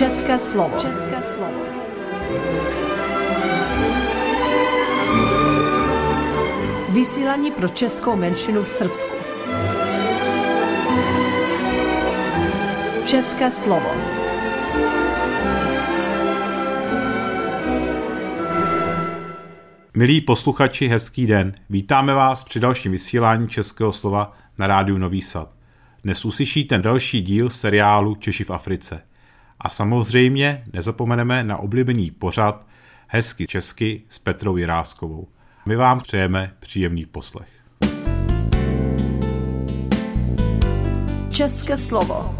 České slovo. České slovo. Vysílání pro českou menšinu v Srbsku. České slovo. Milí posluchači, hezký den. Vítáme vás při dalším vysílání Českého slova na rádiu Nový Sad. Dnes uslyšíte další díl seriálu Češi v Africe. A samozřejmě nezapomeneme na oblíbený pořad Hezky česky s Petrou Jiráskovou. My vám přejeme příjemný poslech. České slovo.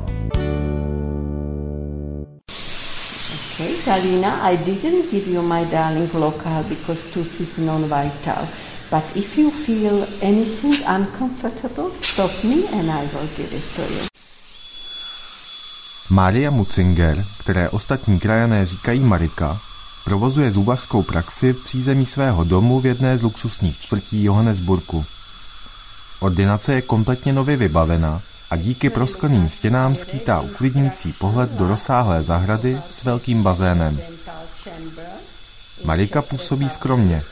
Okay, Galina, I didn't give you my darling local because tooth is non-vital. But if you feel anything uncomfortable, stop me and I will give it to you. Mária Mucinger, které ostatní krajané říkají Marika, provozuje zubařskou praxi v přízemí svého domu v jedné z luxusních čtvrtí Johannesburgu. Ordinace je kompletně nově vybavena a díky proskleným stěnám skýtá uklidňující pohled do rozsáhlé zahrady s velkým bazénem. Marika působí skromně,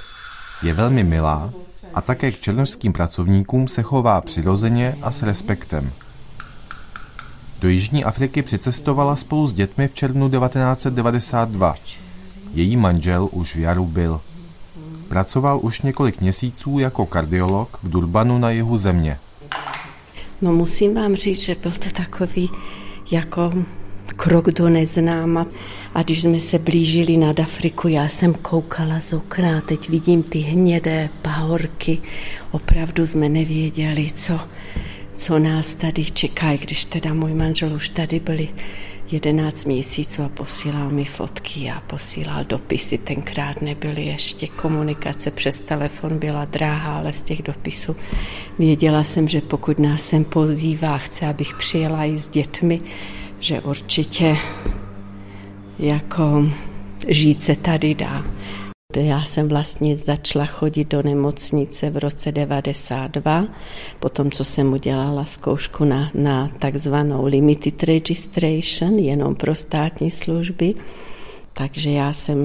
je velmi milá a také k černožským pracovníkům se chová přirozeně a s respektem. Do Jižní Afriky přicestovala spolu s dětmi v červnu 1992. Její manžel už v Jaru byl. Pracoval už několik měsíců jako kardiolog v Durbanu na jihu země. No musím vám říct, že byl to takový jako krok do neznáma. A když jsme se blížili nad Afriku, já jsem koukala z okna, teď vidím ty hnědé pahorky. Opravdu jsme nevěděli, co, co nás tady čeká, když teda můj manžel už tady byli 11 měsíců a posílal mi fotky a posílal dopisy. Tenkrát nebyly ještě komunikace přes telefon, byla dráhá, ale z těch dopisů věděla jsem, že pokud nás sem pozývá, chce, abych přijela i s dětmi, že určitě jako žít se tady dá. Já jsem vlastně začala chodit do nemocnice v roce 92, potom co jsem udělala zkoušku na, na takzvanou limited registration, jenom pro státní služby. Takže já jsem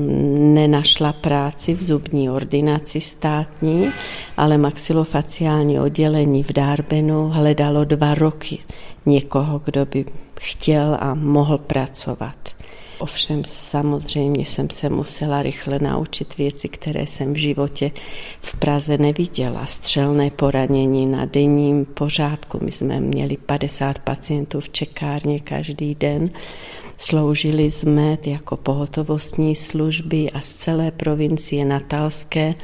nenašla práci v zubní ordinaci státní, ale maxilofaciální oddělení v Darbenu hledalo dva roky někoho, kdo by chtěl a mohl pracovat. Ovšem samozřejmě jsem se musela rychle naučit věci, které jsem v životě v Praze neviděla. Střelné poranění na denním pořádku. My jsme měli 50 pacientů v čekárně každý den. Sloužili jsme jako pohotovostní služby a z celé provincie Natalské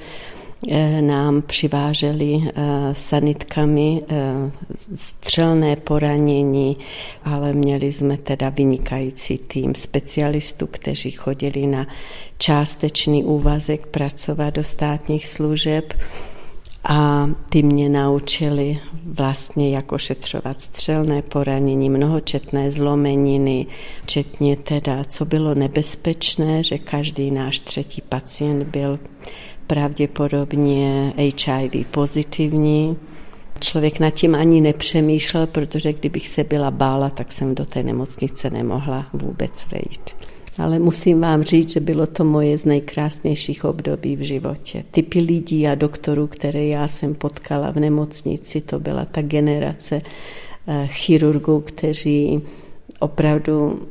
nám přiváželi eh, sanitkami eh, střelné poranění, ale měli jsme teda vynikající tým specialistů, kteří chodili na částečný úvazek pracovat do státních služeb a ty mě naučili vlastně, jak ošetřovat střelné poranění, mnohočetné zlomeniny, včetně teda, co bylo nebezpečné, že každý náš třetí pacient byl pravděpodobně HIV pozitivní. Člověk nad tím ani nepřemýšlel, protože kdybych se byla bála, tak jsem do té nemocnice nemohla vůbec vejít. Ale musím vám říct, že bylo to moje z nejkrásnějších období v životě. Typy lidí a doktorů, které já jsem potkala v nemocnici, to byla ta generace eh, chirurgů, kteří opravdu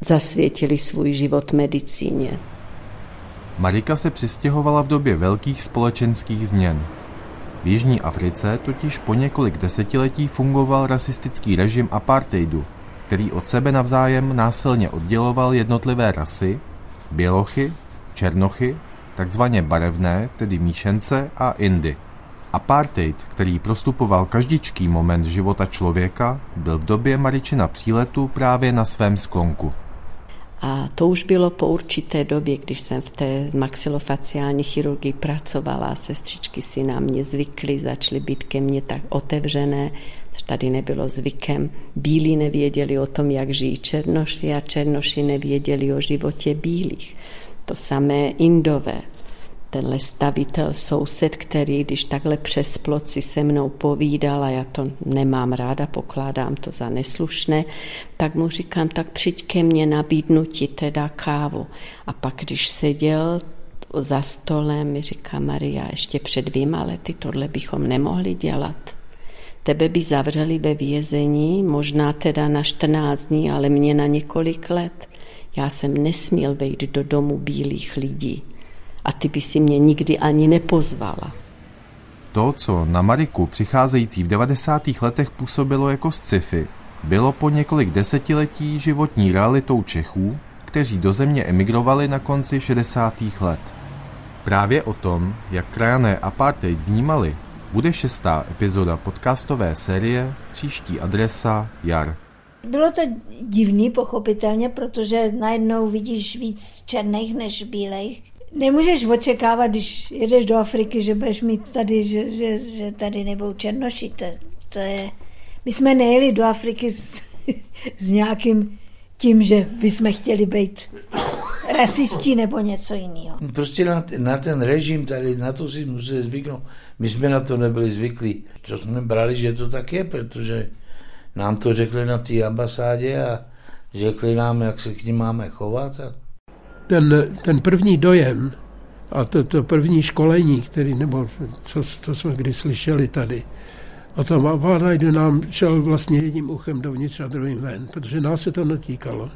zasvětili svůj život medicíně. Marika se přistěhovala v době velkých společenských změn. V Jižní Africe totiž po několik desetiletí fungoval rasistický režim apartheidu, který od sebe navzájem násilně odděloval jednotlivé rasy, bělochy, černochy, takzvaně barevné, tedy míšence a indy. Apartheid, který prostupoval každičký moment života člověka, byl v době Maričina příletu právě na svém sklonku. A to už bylo po určité době, když jsem v té maxilofaciální chirurgii pracovala. Sestřičky si na mě zvykly, začaly být ke mně tak otevřené, tady nebylo zvykem. Bílí nevěděli o tom, jak žijí černoši a černoši nevěděli o životě bílých. To samé Indové. Tenhle stavitel, soused, který když takhle přes plot si se mnou povídal a já to nemám ráda, pokládám to za neslušné, tak mu říkám, tak přijď ke mně, nabídnu ti teda kávu. A pak, když seděl za stolem, mi říká Maria, ještě před dvěma lety tohle bychom nemohli dělat. Tebe by zavřeli ve vězení, možná teda na 14 dní, ale mě na několik let. Já jsem nesměl vejít do domu bílých lidí a ty by si mě nikdy ani nepozvala. To, co na Mariku přicházející v 90. letech působilo jako sci-fi, bylo po několik desetiletí životní realitou Čechů, kteří do země emigrovali na konci 60. let. Právě o tom, jak krajané apartheid vnímali, bude šestá epizoda podcastové série Příští adresa Jar. Bylo to divný, pochopitelně, protože najednou vidíš víc černých než bílejch. Nemůžeš očekávat, když jedeš do Afriky, že budeš mít tady, že, že, že tady nebudou černoši. To, to je... My jsme nejeli do Afriky s, s nějakým tím, že bychom chtěli být rasistí nebo něco jiného. Prostě na, na ten režim tady, na to si museli zvyknout. My jsme na to nebyli zvyklí. Co jsme brali, že to tak je, protože nám to řekli na té ambasádě a řekli nám, jak se k ním máme chovat. A... Ten, ten první dojem a to, to první školení, který, nebo co, co jsme kdy slyšeli tady, o tom apartheidu nám šel vlastně jedním uchem dovnitř a druhým ven, protože nás se to netýkalo.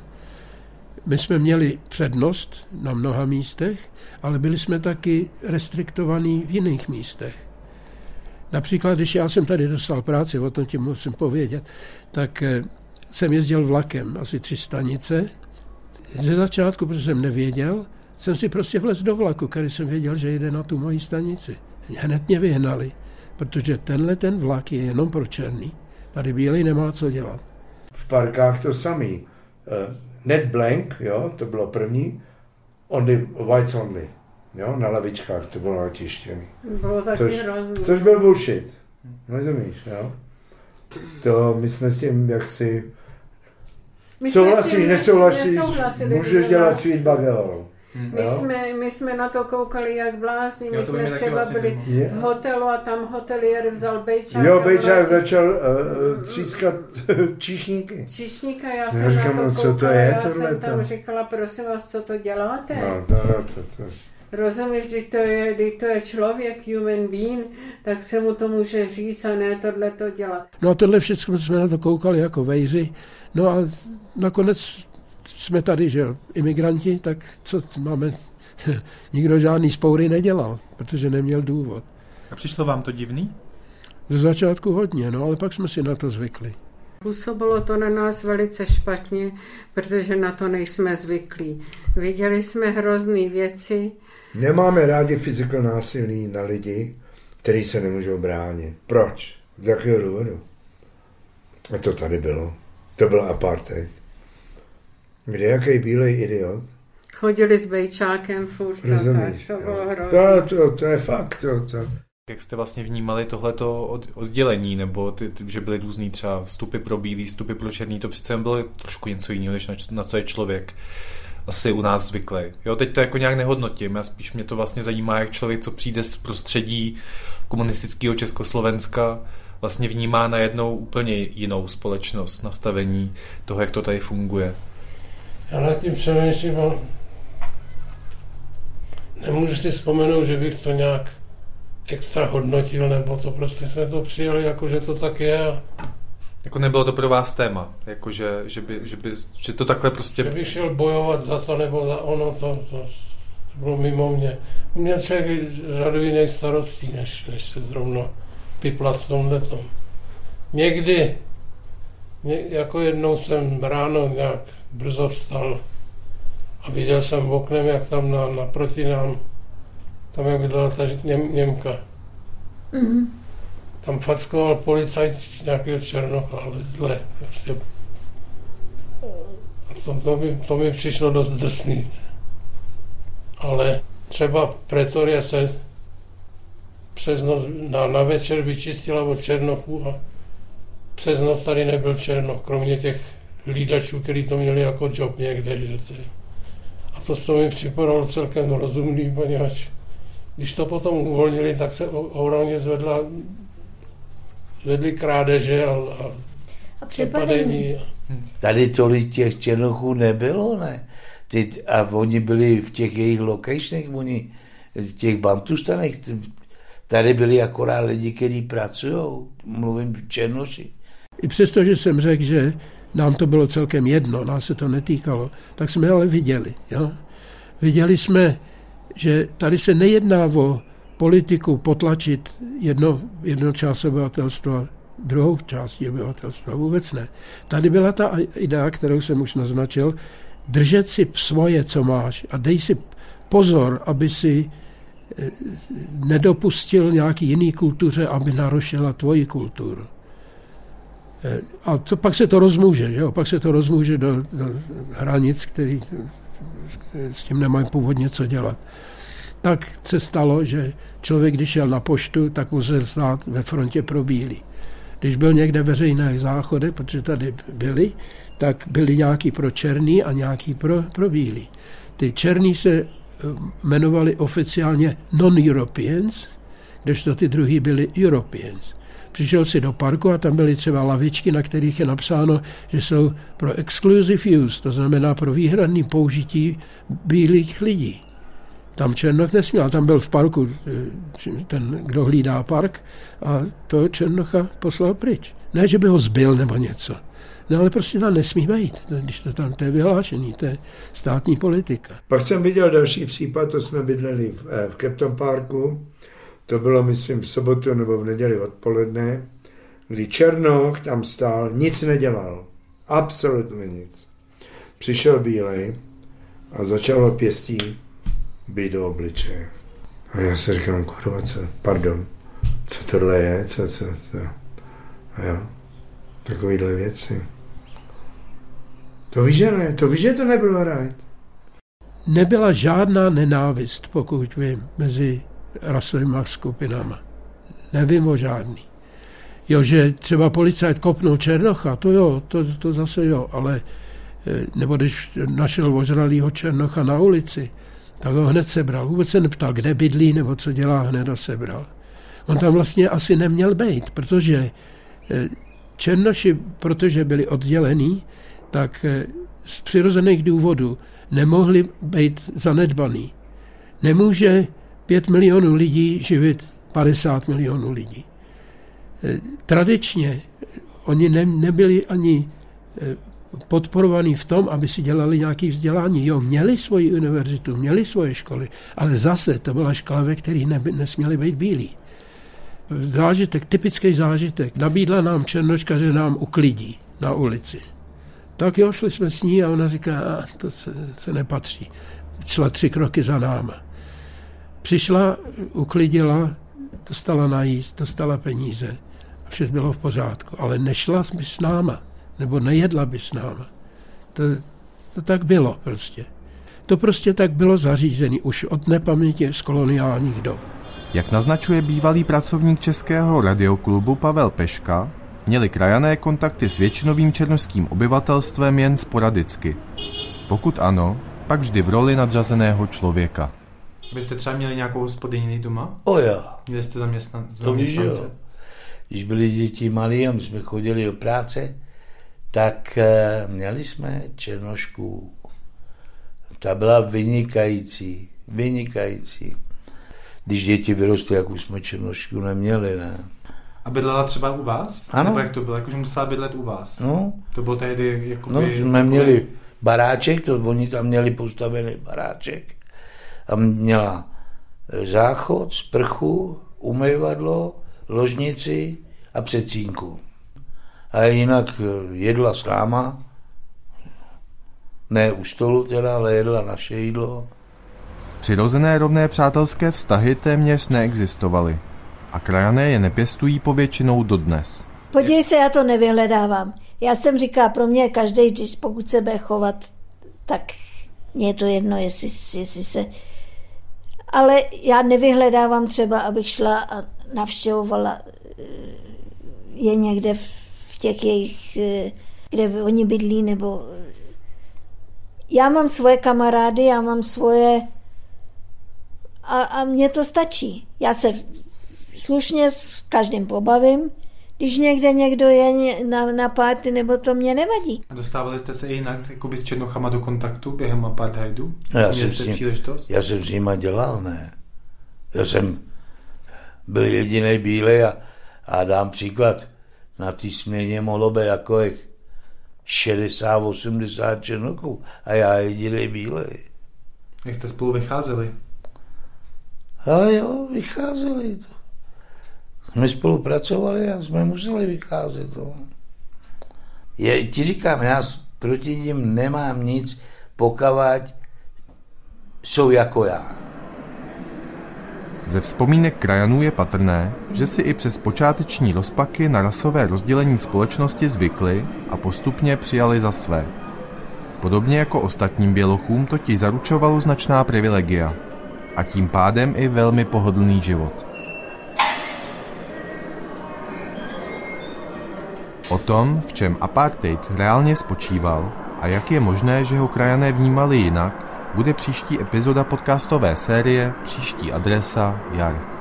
My jsme měli přednost na mnoha místech, ale byli jsme taky restriktovaní v jiných místech. Například, když já jsem tady dostal práci, o tom ti musím povědět, tak eh, jsem jezdil vlakem asi tři stanice. Ze začátku, protože jsem nevěděl, jsem si prostě vlez do vlaku, který jsem věděl, že jde na tu moji stanici. Hned mě vyhnali, protože tenhle ten vlak je jenom pro černý. Tady bílý nemá co dělat. V parkách to samý. Uh, net blank, jo, to bylo první, only, whites only. Jo, na lavičkách to bylo natištěné. Bylo taky což, hrozný. což byl bullshit. Rozumíš, jo? To my jsme s tím jaksi... My Souhlasíš, nesouhlasíš, můžeš že dělat to- sweet bagelou. My jsme, my jsme na to koukali jak blázni, my to jsme třeba vlastně byli v hotelu a tam hotelier vzal bejčák. Jo, Bejčák začal uh, třískat číšníky. Číšníka, já Já jsem říkám, na to no, koukala, co to je, já tohle jsem tam to? říkala, prosím vás, co to děláte? No, no, no, to, to. Rozumíš, když to, je, když to je člověk, human being, tak se mu to může říct a ne tohle to dělat. No a tohle všechno jsme na to koukali jako vejři. No a nakonec jsme tady, že jo, imigranti, tak co máme, nikdo žádný spoury nedělal, protože neměl důvod. A přišlo vám to divný? Ze začátku hodně, no ale pak jsme si na to zvykli. Působilo to na nás velice špatně, protože na to nejsme zvyklí. Viděli jsme hrozný věci, Nemáme rádi fyzical násilí na lidi, kteří se nemůžou bránit. Proč? Z jakého důvodu? A to tady bylo. To byl apartheid. Kde jaký bílej idiot? chodili s bejčákem furt a tak, Rozumíš? to jo. bylo hrozné. To, to, to je fakt. To, to. Jak jste vlastně vnímali tohleto od, oddělení, nebo ty, ty, že byly různý třeba vstupy pro bílý, vstupy pro černý, to přece bylo trošku něco jiného, než na, na co je člověk asi u nás zvyklý. Jo, teď to jako nějak nehodnotím, já spíš mě to vlastně zajímá, jak člověk, co přijde z prostředí komunistického Československa, vlastně vnímá najednou úplně jinou společnost, nastavení toho, jak to tady funguje. Já nad tím přemýšlím a nemůžu si vzpomenout, že bych to nějak extra hodnotil, nebo to prostě jsme to přijali jako, že to tak je a Jako nebylo to pro vás téma, jako že, že, by, že, by, že to takhle prostě... že bych šel bojovat za to nebo za ono, to, to bylo mimo mě. U mě člověk řadu jiných starostí, než, než se zrovna piplat v tomhle tom. Někdy, ně, jako jednou jsem ráno nějak brzo vstal a viděl jsem oknem, jak tam na, naproti nám, tam jak bydlela ta něm, Němka. Mhm. Tam fackoval policajt nějakého černocha, ale zle. Prostě. To, to, mi, to mi přišlo dost drsný. Ale třeba v Pretoria se přes noc, na, na večer vyčistila od černochů a přes noc tady nebyl černoch, kromě těch lídačů, kteří to měli jako job někde. Že to, a to, to mi připadalo celkem rozumný, poněvadž když to potom uvolnili, tak se ohromně zvedla, zvedly krádeže a, a, a přepadení. Tady tolik těch černochů nebylo, ne? Ty, a oni byli v těch jejich locationech, oni v těch bantustanech, tady byli akorát lidi, kteří pracují, mluvím černoši. I přesto, že jsem řekl, že nám to bylo celkem jedno, nás se to netýkalo, tak jsme ale viděli. Jo? Viděli jsme, že tady se nejedná o politiku potlačit jedno, jedno část obyvatelstva druhou částí obyvatelstva. Vůbec ne. Tady byla ta idea, kterou jsem už naznačil, držet si svoje, co máš a dej si pozor, aby si eh, nedopustil nějaký jiný kultuře, aby narušila tvoji kulturu. Eh, a to, pak se to rozmůže, že jo? pak se to rozmůže do, do hranic, který s tím nemají původně co dělat. Tak se stalo, že člověk, když šel na poštu, tak musel stát ve frontě pro bílý. Když byl někde veřejné záchody, protože tady byly, tak byly nějaký pro černý a nějaký pro, pro bílý. Ty černý se eh, jmenovali oficiálně non-Europeans, kdežto ty druhý byly Europeans. Přišel si do parku a tam byly třeba lavičky, na kterých je napsáno, že jsou pro exclusive use, to znamená pro výhradní použití bílých lidí. Tam Černoch nesměl, tam byl v parku eh, ten, kdo hlídá park a to Černocha poslal pryč. Ne, že by ho zbyl nebo něco. No ale prostě tam nesmí být, když to tam to je vyhlášení, to je státní politika. Pak jsem viděl další případ, to jsme bydleli v, eh, v Capton Parku, to bylo, myslím, v sobotu nebo v neděli odpoledne, kdy Černoch tam stál, nic nedělal. Absolutně nic. Přišel Bílej a začalo pěstí být do obličeje. A já si říkám, kurva, co, pardon, co tohle je, co, co, co. A jo, takovýhle věci. To víš, že ne, to víš, že to nebylo right. Nebyla žádná nenávist, pokud vím, mezi rasovými skupinami. Nevím o žádný. Jo, že třeba policajt kopnul Černocha, to jo, to, to zase jo, ale eh, nebo když našel ožralýho Černocha na ulici, tak ho hned sebral. Vůbec se neptal, kde bydlí nebo co dělá, hned ho sebral. On tam vlastně asi neměl být, protože eh, Černoši, protože byli oddělení, tak eh, z přirozených důvodů nemohli být zanedbaný. Nemůže 5 milionů lidí živit 50 milionů lidí. Eh, tradičně oni ne, nebyli ani podporovaní v tom, aby si dělali nějaké vzdělání. Jo, měli svoji univerzitu, měli svoje školy, ale zase to byla škola, ve které ne, nesměli být bílí. Zážitek, typický zážitek. Nabídla nám černočka, že nám uklidí na ulici. Tak jo, šli jsme s ní a ona říká, a to se, se nepatří. Šla tři kroky za náma. Přišla, uklidila, dostala najíst, dostala peníze vše bylo v pořádku. Ale nešla s náma, nebo nejedla by s náma. To, to tak bylo prostě. To prostě tak bylo zařízené už od nepaměti z koloniálních dob. Jak naznačuje bývalý pracovník Českého radioklubu Pavel Peška, měli krajané kontakty s většinovým černoským obyvatelstvem jen sporadicky. Pokud ano, pak vždy v roli nadřazeného člověka. Vy jste třeba měli nějakou hospodyni doma? O jo. Měli jste zaměstnan- zaměstnance? Když byli děti malí a my jsme chodili do práce, tak eh, měli jsme černošku. Ta byla vynikající, vynikající. Když děti vyrostly, jak už jsme černošku neměli, ne. A bydlela třeba u vás? Ano. Nebo jak to bylo? Jakože musela bydlet u vás? No. To bylo tehdy jako No, jsme měli baráček, to oni tam měli postavený baráček a měla záchod, sprchu, umývadlo, ložnici a předsínku. A jinak jedla s náma, ne u stolu teda, ale jedla naše jídlo. Přirozené rovné přátelské vztahy téměř neexistovaly a krajané je nepěstují povětšinou dodnes. Podívej se, já to nevyhledávám. Já jsem říká, pro mě každý, když pokud se bude chovat, tak mně je to jedno, jestli, jestli se... Ale já nevyhledávám třeba, abych šla a navštěvovala eh, je někde v těch jejich, eh, kde oni bydlí, nebo... Já mám svoje kamarády, já mám svoje... a, a mně to stačí. Já se slušně s každým pobavím, když někde někdo je na, na párty, nebo to mě nevadí. A dostávali jste se i jinak jakoby s Černochama do kontaktu během apartheidu? No, já, jsem s jste ním, příležitost? já jsem s nima dělal, ne. Já jsem byl jediný bílej a, a dám příklad. Na té směně mohlo být jako 60-80 černoků a já jediný bílej. Jak jste spolu vycházeli? Ale jo, vycházeli to. Jsme spolupracovali a jsme museli vycházet. To. Je, ti říkám, já proti ním nemám nic, pokud jsou jako já. Ze vzpomínek krajanů je patrné, že si i přes počáteční rozpaky na rasové rozdělení společnosti zvykli a postupně přijali za své. Podobně jako ostatním bělochům totiž zaručovalo značná privilegia a tím pádem i velmi pohodlný život. O tom, v čem apartheid reálně spočíval a jak je možné, že ho krajané vnímali jinak, bude příští epizoda podcastové série Příští adresa Jar.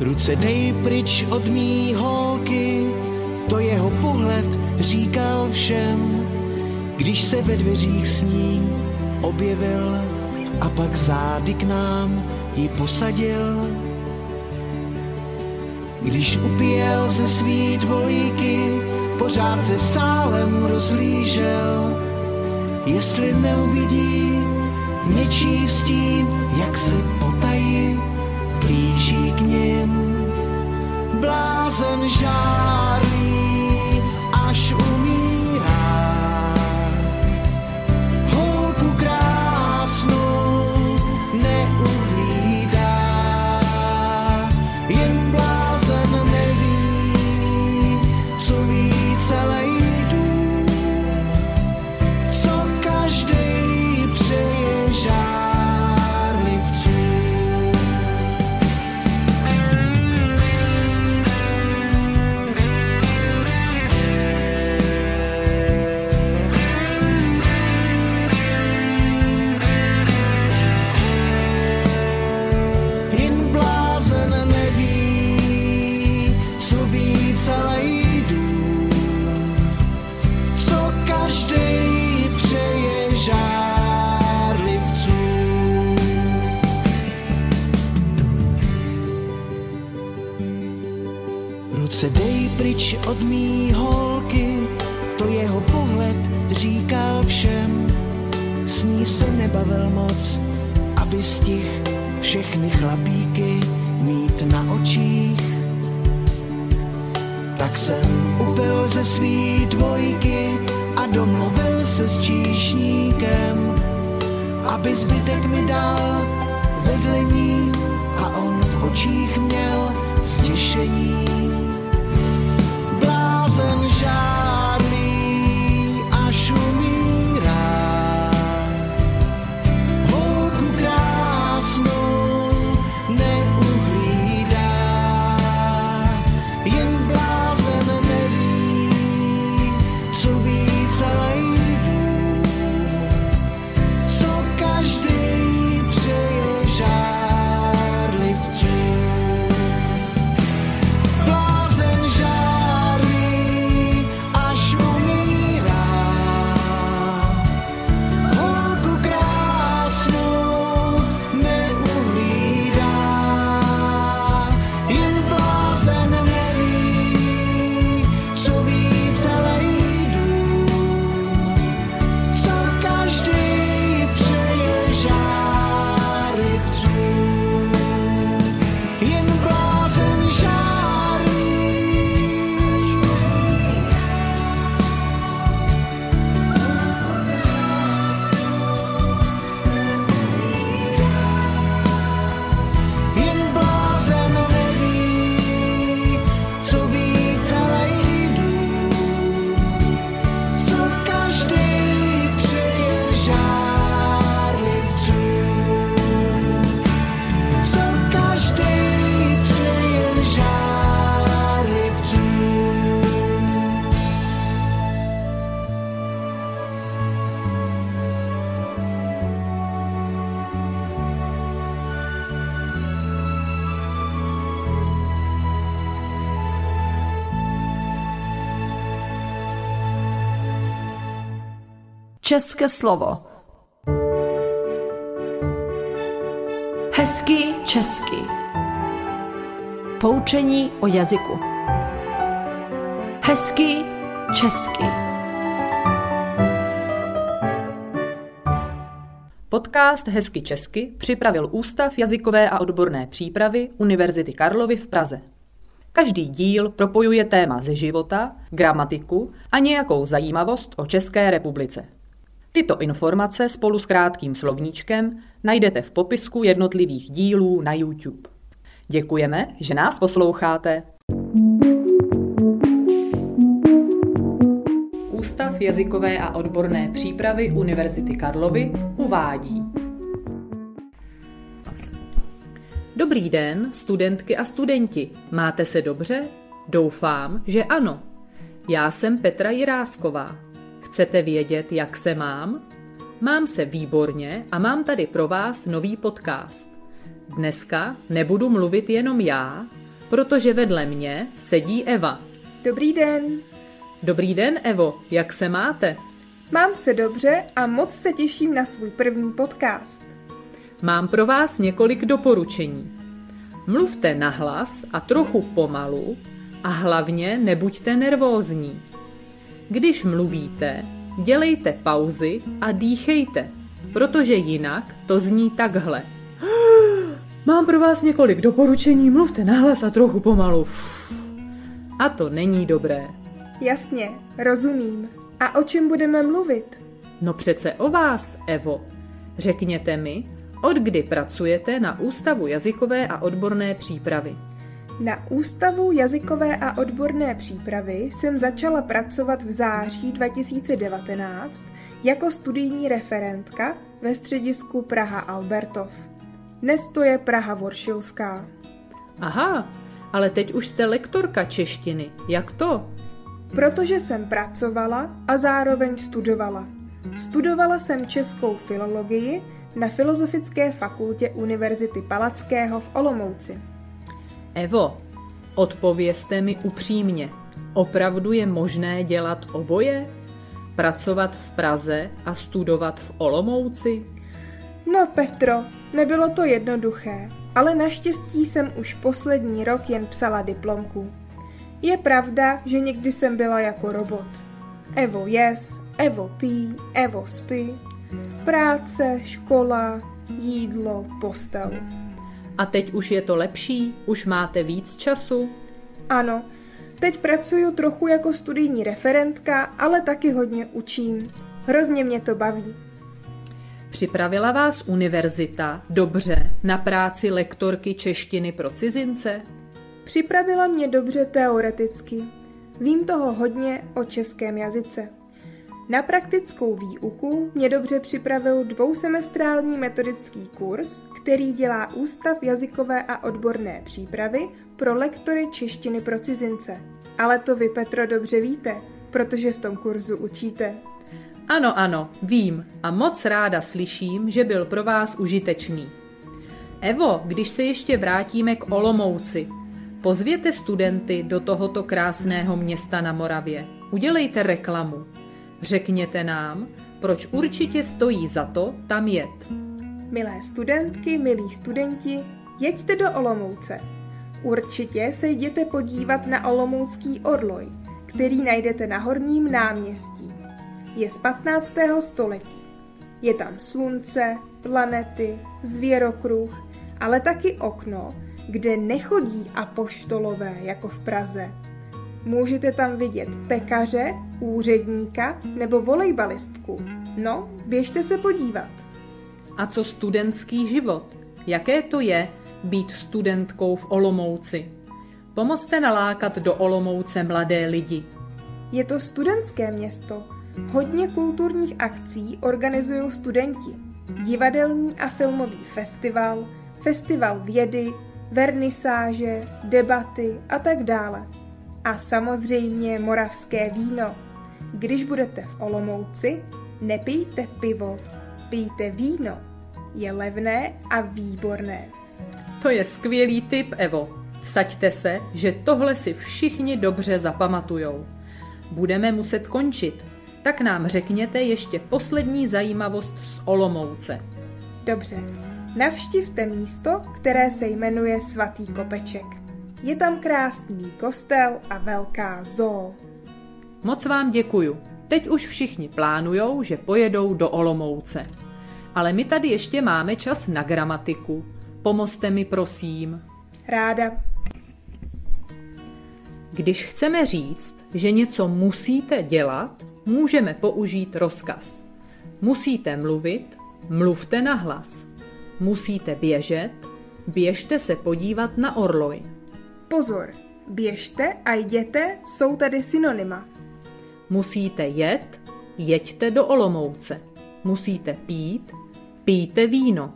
Ruce dej pryč od mý holky, to jeho pohled říkal všem, když se ve dveřích s ní objevil a pak zády k nám ji posadil. Když upěl ze svý dvojky, pořád se sálem rozlížel, jestli neuvidí něčí stín, jak se potají blíží k ním. Blázen žárlí, od mý holky, to jeho pohled říkal všem. S ní se nebavil moc, aby stih všechny chlapíky mít na očích. Tak jsem upil ze svý dvojky a domluvil se s číšníkem, aby zbytek mi dal vedle ní a on v očích měl stěšení. Blázen České slovo. Hezký český. Poučení o jazyku. Hezký český. Podcast Hezky česky připravil Ústav jazykové a odborné přípravy Univerzity Karlovy v Praze. Každý díl propojuje téma ze života, gramatiku a nějakou zajímavost o České republice. Tyto informace spolu s krátkým slovníčkem najdete v popisku jednotlivých dílů na YouTube. Děkujeme, že nás posloucháte. Ústav jazykové a odborné přípravy Univerzity Karlovy uvádí. Dobrý den, studentky a studenti. Máte se dobře? Doufám, že ano. Já jsem Petra Jirásková. Chcete vědět, jak se mám? Mám se výborně a mám tady pro vás nový podcast. Dneska nebudu mluvit jenom já, protože vedle mě sedí Eva. Dobrý den. Dobrý den, Evo, jak se máte? Mám se dobře a moc se těším na svůj první podcast. Mám pro vás několik doporučení. Mluvte nahlas a trochu pomalu a hlavně nebuďte nervózní. Když mluvíte, dělejte pauzy a dýchejte, protože jinak to zní takhle. Mám pro vás několik doporučení, mluvte nahlas a trochu pomalu. A to není dobré. Jasně, rozumím. A o čem budeme mluvit? No přece o vás, Evo. Řekněte mi, od kdy pracujete na Ústavu jazykové a odborné přípravy? Na Ústavu jazykové a odborné přípravy jsem začala pracovat v září 2019 jako studijní referentka ve středisku Praha Albertov. Dnes to je Praha Voršilská. Aha, ale teď už jste lektorka češtiny. Jak to? Protože jsem pracovala a zároveň studovala. Studovala jsem českou filologii na Filozofické fakultě Univerzity Palackého v Olomouci. Evo, odpovězte mi upřímně, opravdu je možné dělat oboje? Pracovat v Praze a studovat v Olomouci? No Petro, nebylo to jednoduché, ale naštěstí jsem už poslední rok jen psala diplomku. Je pravda, že někdy jsem byla jako robot. Evo yes, Evo pí, Evo spí. Práce, škola, jídlo, postel. A teď už je to lepší? Už máte víc času? Ano, teď pracuju trochu jako studijní referentka, ale taky hodně učím. Hrozně mě to baví. Připravila vás univerzita dobře na práci lektorky češtiny pro cizince? Připravila mě dobře teoreticky. Vím toho hodně o českém jazyce. Na praktickou výuku mě dobře připravil dvousemestrální metodický kurz, který dělá Ústav jazykové a odborné přípravy pro lektory češtiny pro cizince. Ale to vy, Petro, dobře víte, protože v tom kurzu učíte. Ano, ano, vím a moc ráda slyším, že byl pro vás užitečný. Evo, když se ještě vrátíme k Olomouci, pozvěte studenty do tohoto krásného města na Moravě. Udělejte reklamu. Řekněte nám, proč určitě stojí za to tam jet. Milé studentky, milí studenti, jeďte do Olomouce. Určitě se jděte podívat na Olomoucký orloj, který najdete na Horním náměstí. Je z 15. století. Je tam slunce, planety, zvěrokruh, ale taky okno, kde nechodí apoštolové jako v Praze. Můžete tam vidět pekaře, úředníka nebo volejbalistku. No, běžte se podívat. A co studentský život? Jaké to je být studentkou v Olomouci? Pomozte nalákat do Olomouce mladé lidi. Je to studentské město. Hodně kulturních akcí organizují studenti. Divadelní a filmový festival, festival vědy, vernisáže, debaty a tak dále. A samozřejmě moravské víno. Když budete v Olomouci, nepijte pivo, pijte víno. Je levné a výborné. To je skvělý tip, Evo. Vsaďte se, že tohle si všichni dobře zapamatujou. Budeme muset končit. tak nám řekněte ještě poslední zajímavost z Olomouce. Dobře, navštivte místo, které se jmenuje Svatý Kopeček. Je tam krásný kostel a velká zoo. Moc vám děkuju. Teď už všichni plánujou, že pojedou do Olomouce. Ale my tady ještě máme čas na gramatiku. Pomozte mi, prosím. Ráda. Když chceme říct, že něco musíte dělat, můžeme použít rozkaz. Musíte mluvit, mluvte na hlas. Musíte běžet, běžte se podívat na orloj. Pozor, běžte a jděte jsou tady synonyma. Musíte jet, jeďte do Olomouce. Musíte pít, pijte víno.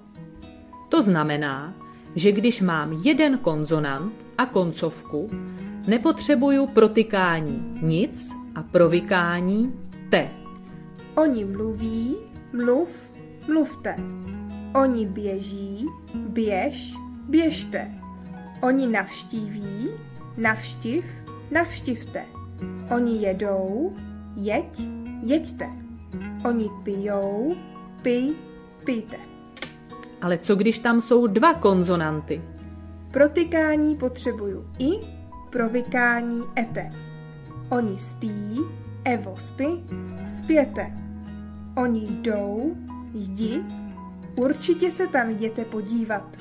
To znamená, že když mám jeden konzonant a koncovku, nepotřebuju protykání nic a provykání te. Oni mluví, mluv, mluvte. Oni běží, běž, běžte. Oni navštíví, navštiv, navštivte. Oni jedou, jeď, jeďte. Oni pijou, pij, pijte. Ale co když tam jsou dva konzonanty? Protykání potřebuju i, provykání ete. Oni spí, Evo spí, spěte. Oni jdou, jdi, určitě se tam jděte podívat.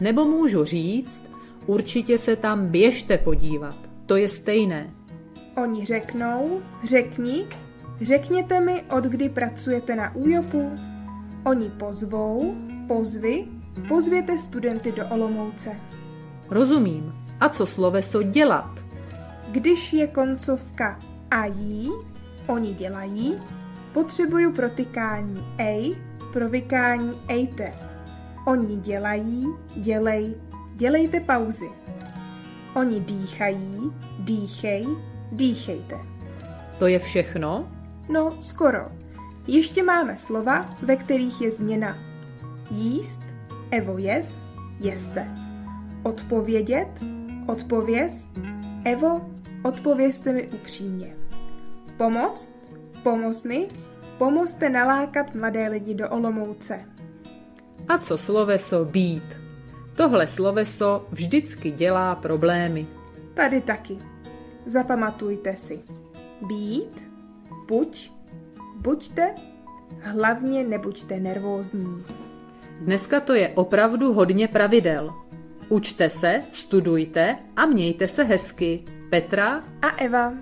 Nebo můžu říct, určitě se tam běžte podívat. To je stejné. Oni řeknou, řekni, řekněte mi, od kdy pracujete na újopu. Oni pozvou, pozvy, pozvěte studenty do Olomouce. Rozumím. A co sloveso dělat? Když je koncovka a jí, oni dělají, potřebuju protykání ej, provykání ejte. Oni dělají, dělej, dělejte pauzy. Oni dýchají, dýchej, dýchejte. To je všechno? No, skoro. Ještě máme slova, ve kterých je změna. Jíst, evo jes, jeste. Odpovědět, odpověz, evo, odpovězte mi upřímně. Pomoct, pomoz mi, pomozte nalákat mladé lidi do Olomouce. A co sloveso být? Tohle sloveso vždycky dělá problémy. Tady taky. Zapamatujte si. Být, buď, buďte, hlavně nebuďte nervózní. Dneska to je opravdu hodně pravidel. Učte se, studujte a mějte se hezky. Petra a Eva.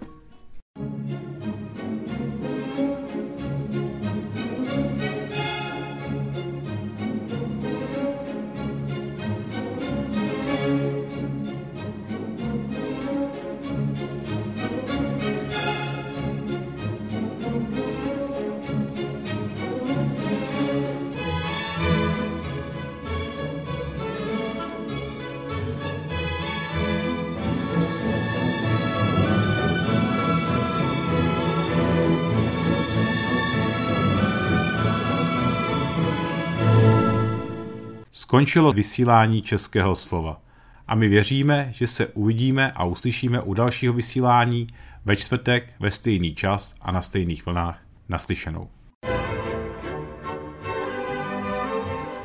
Skončilo vysílání českého slova. A my věříme, že se uvidíme a uslyšíme u dalšího vysílání ve čtvrtek ve stejný čas a na stejných vlnách naslyšenou.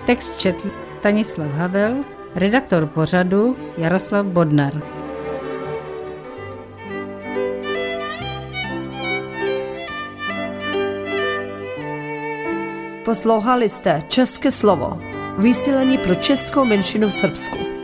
Text četl Stanislav Havel, redaktor pořadu Jaroslav Bodnar. Poslouchali jste České slovo. Vysílení pro českou menšinu v Srbsku.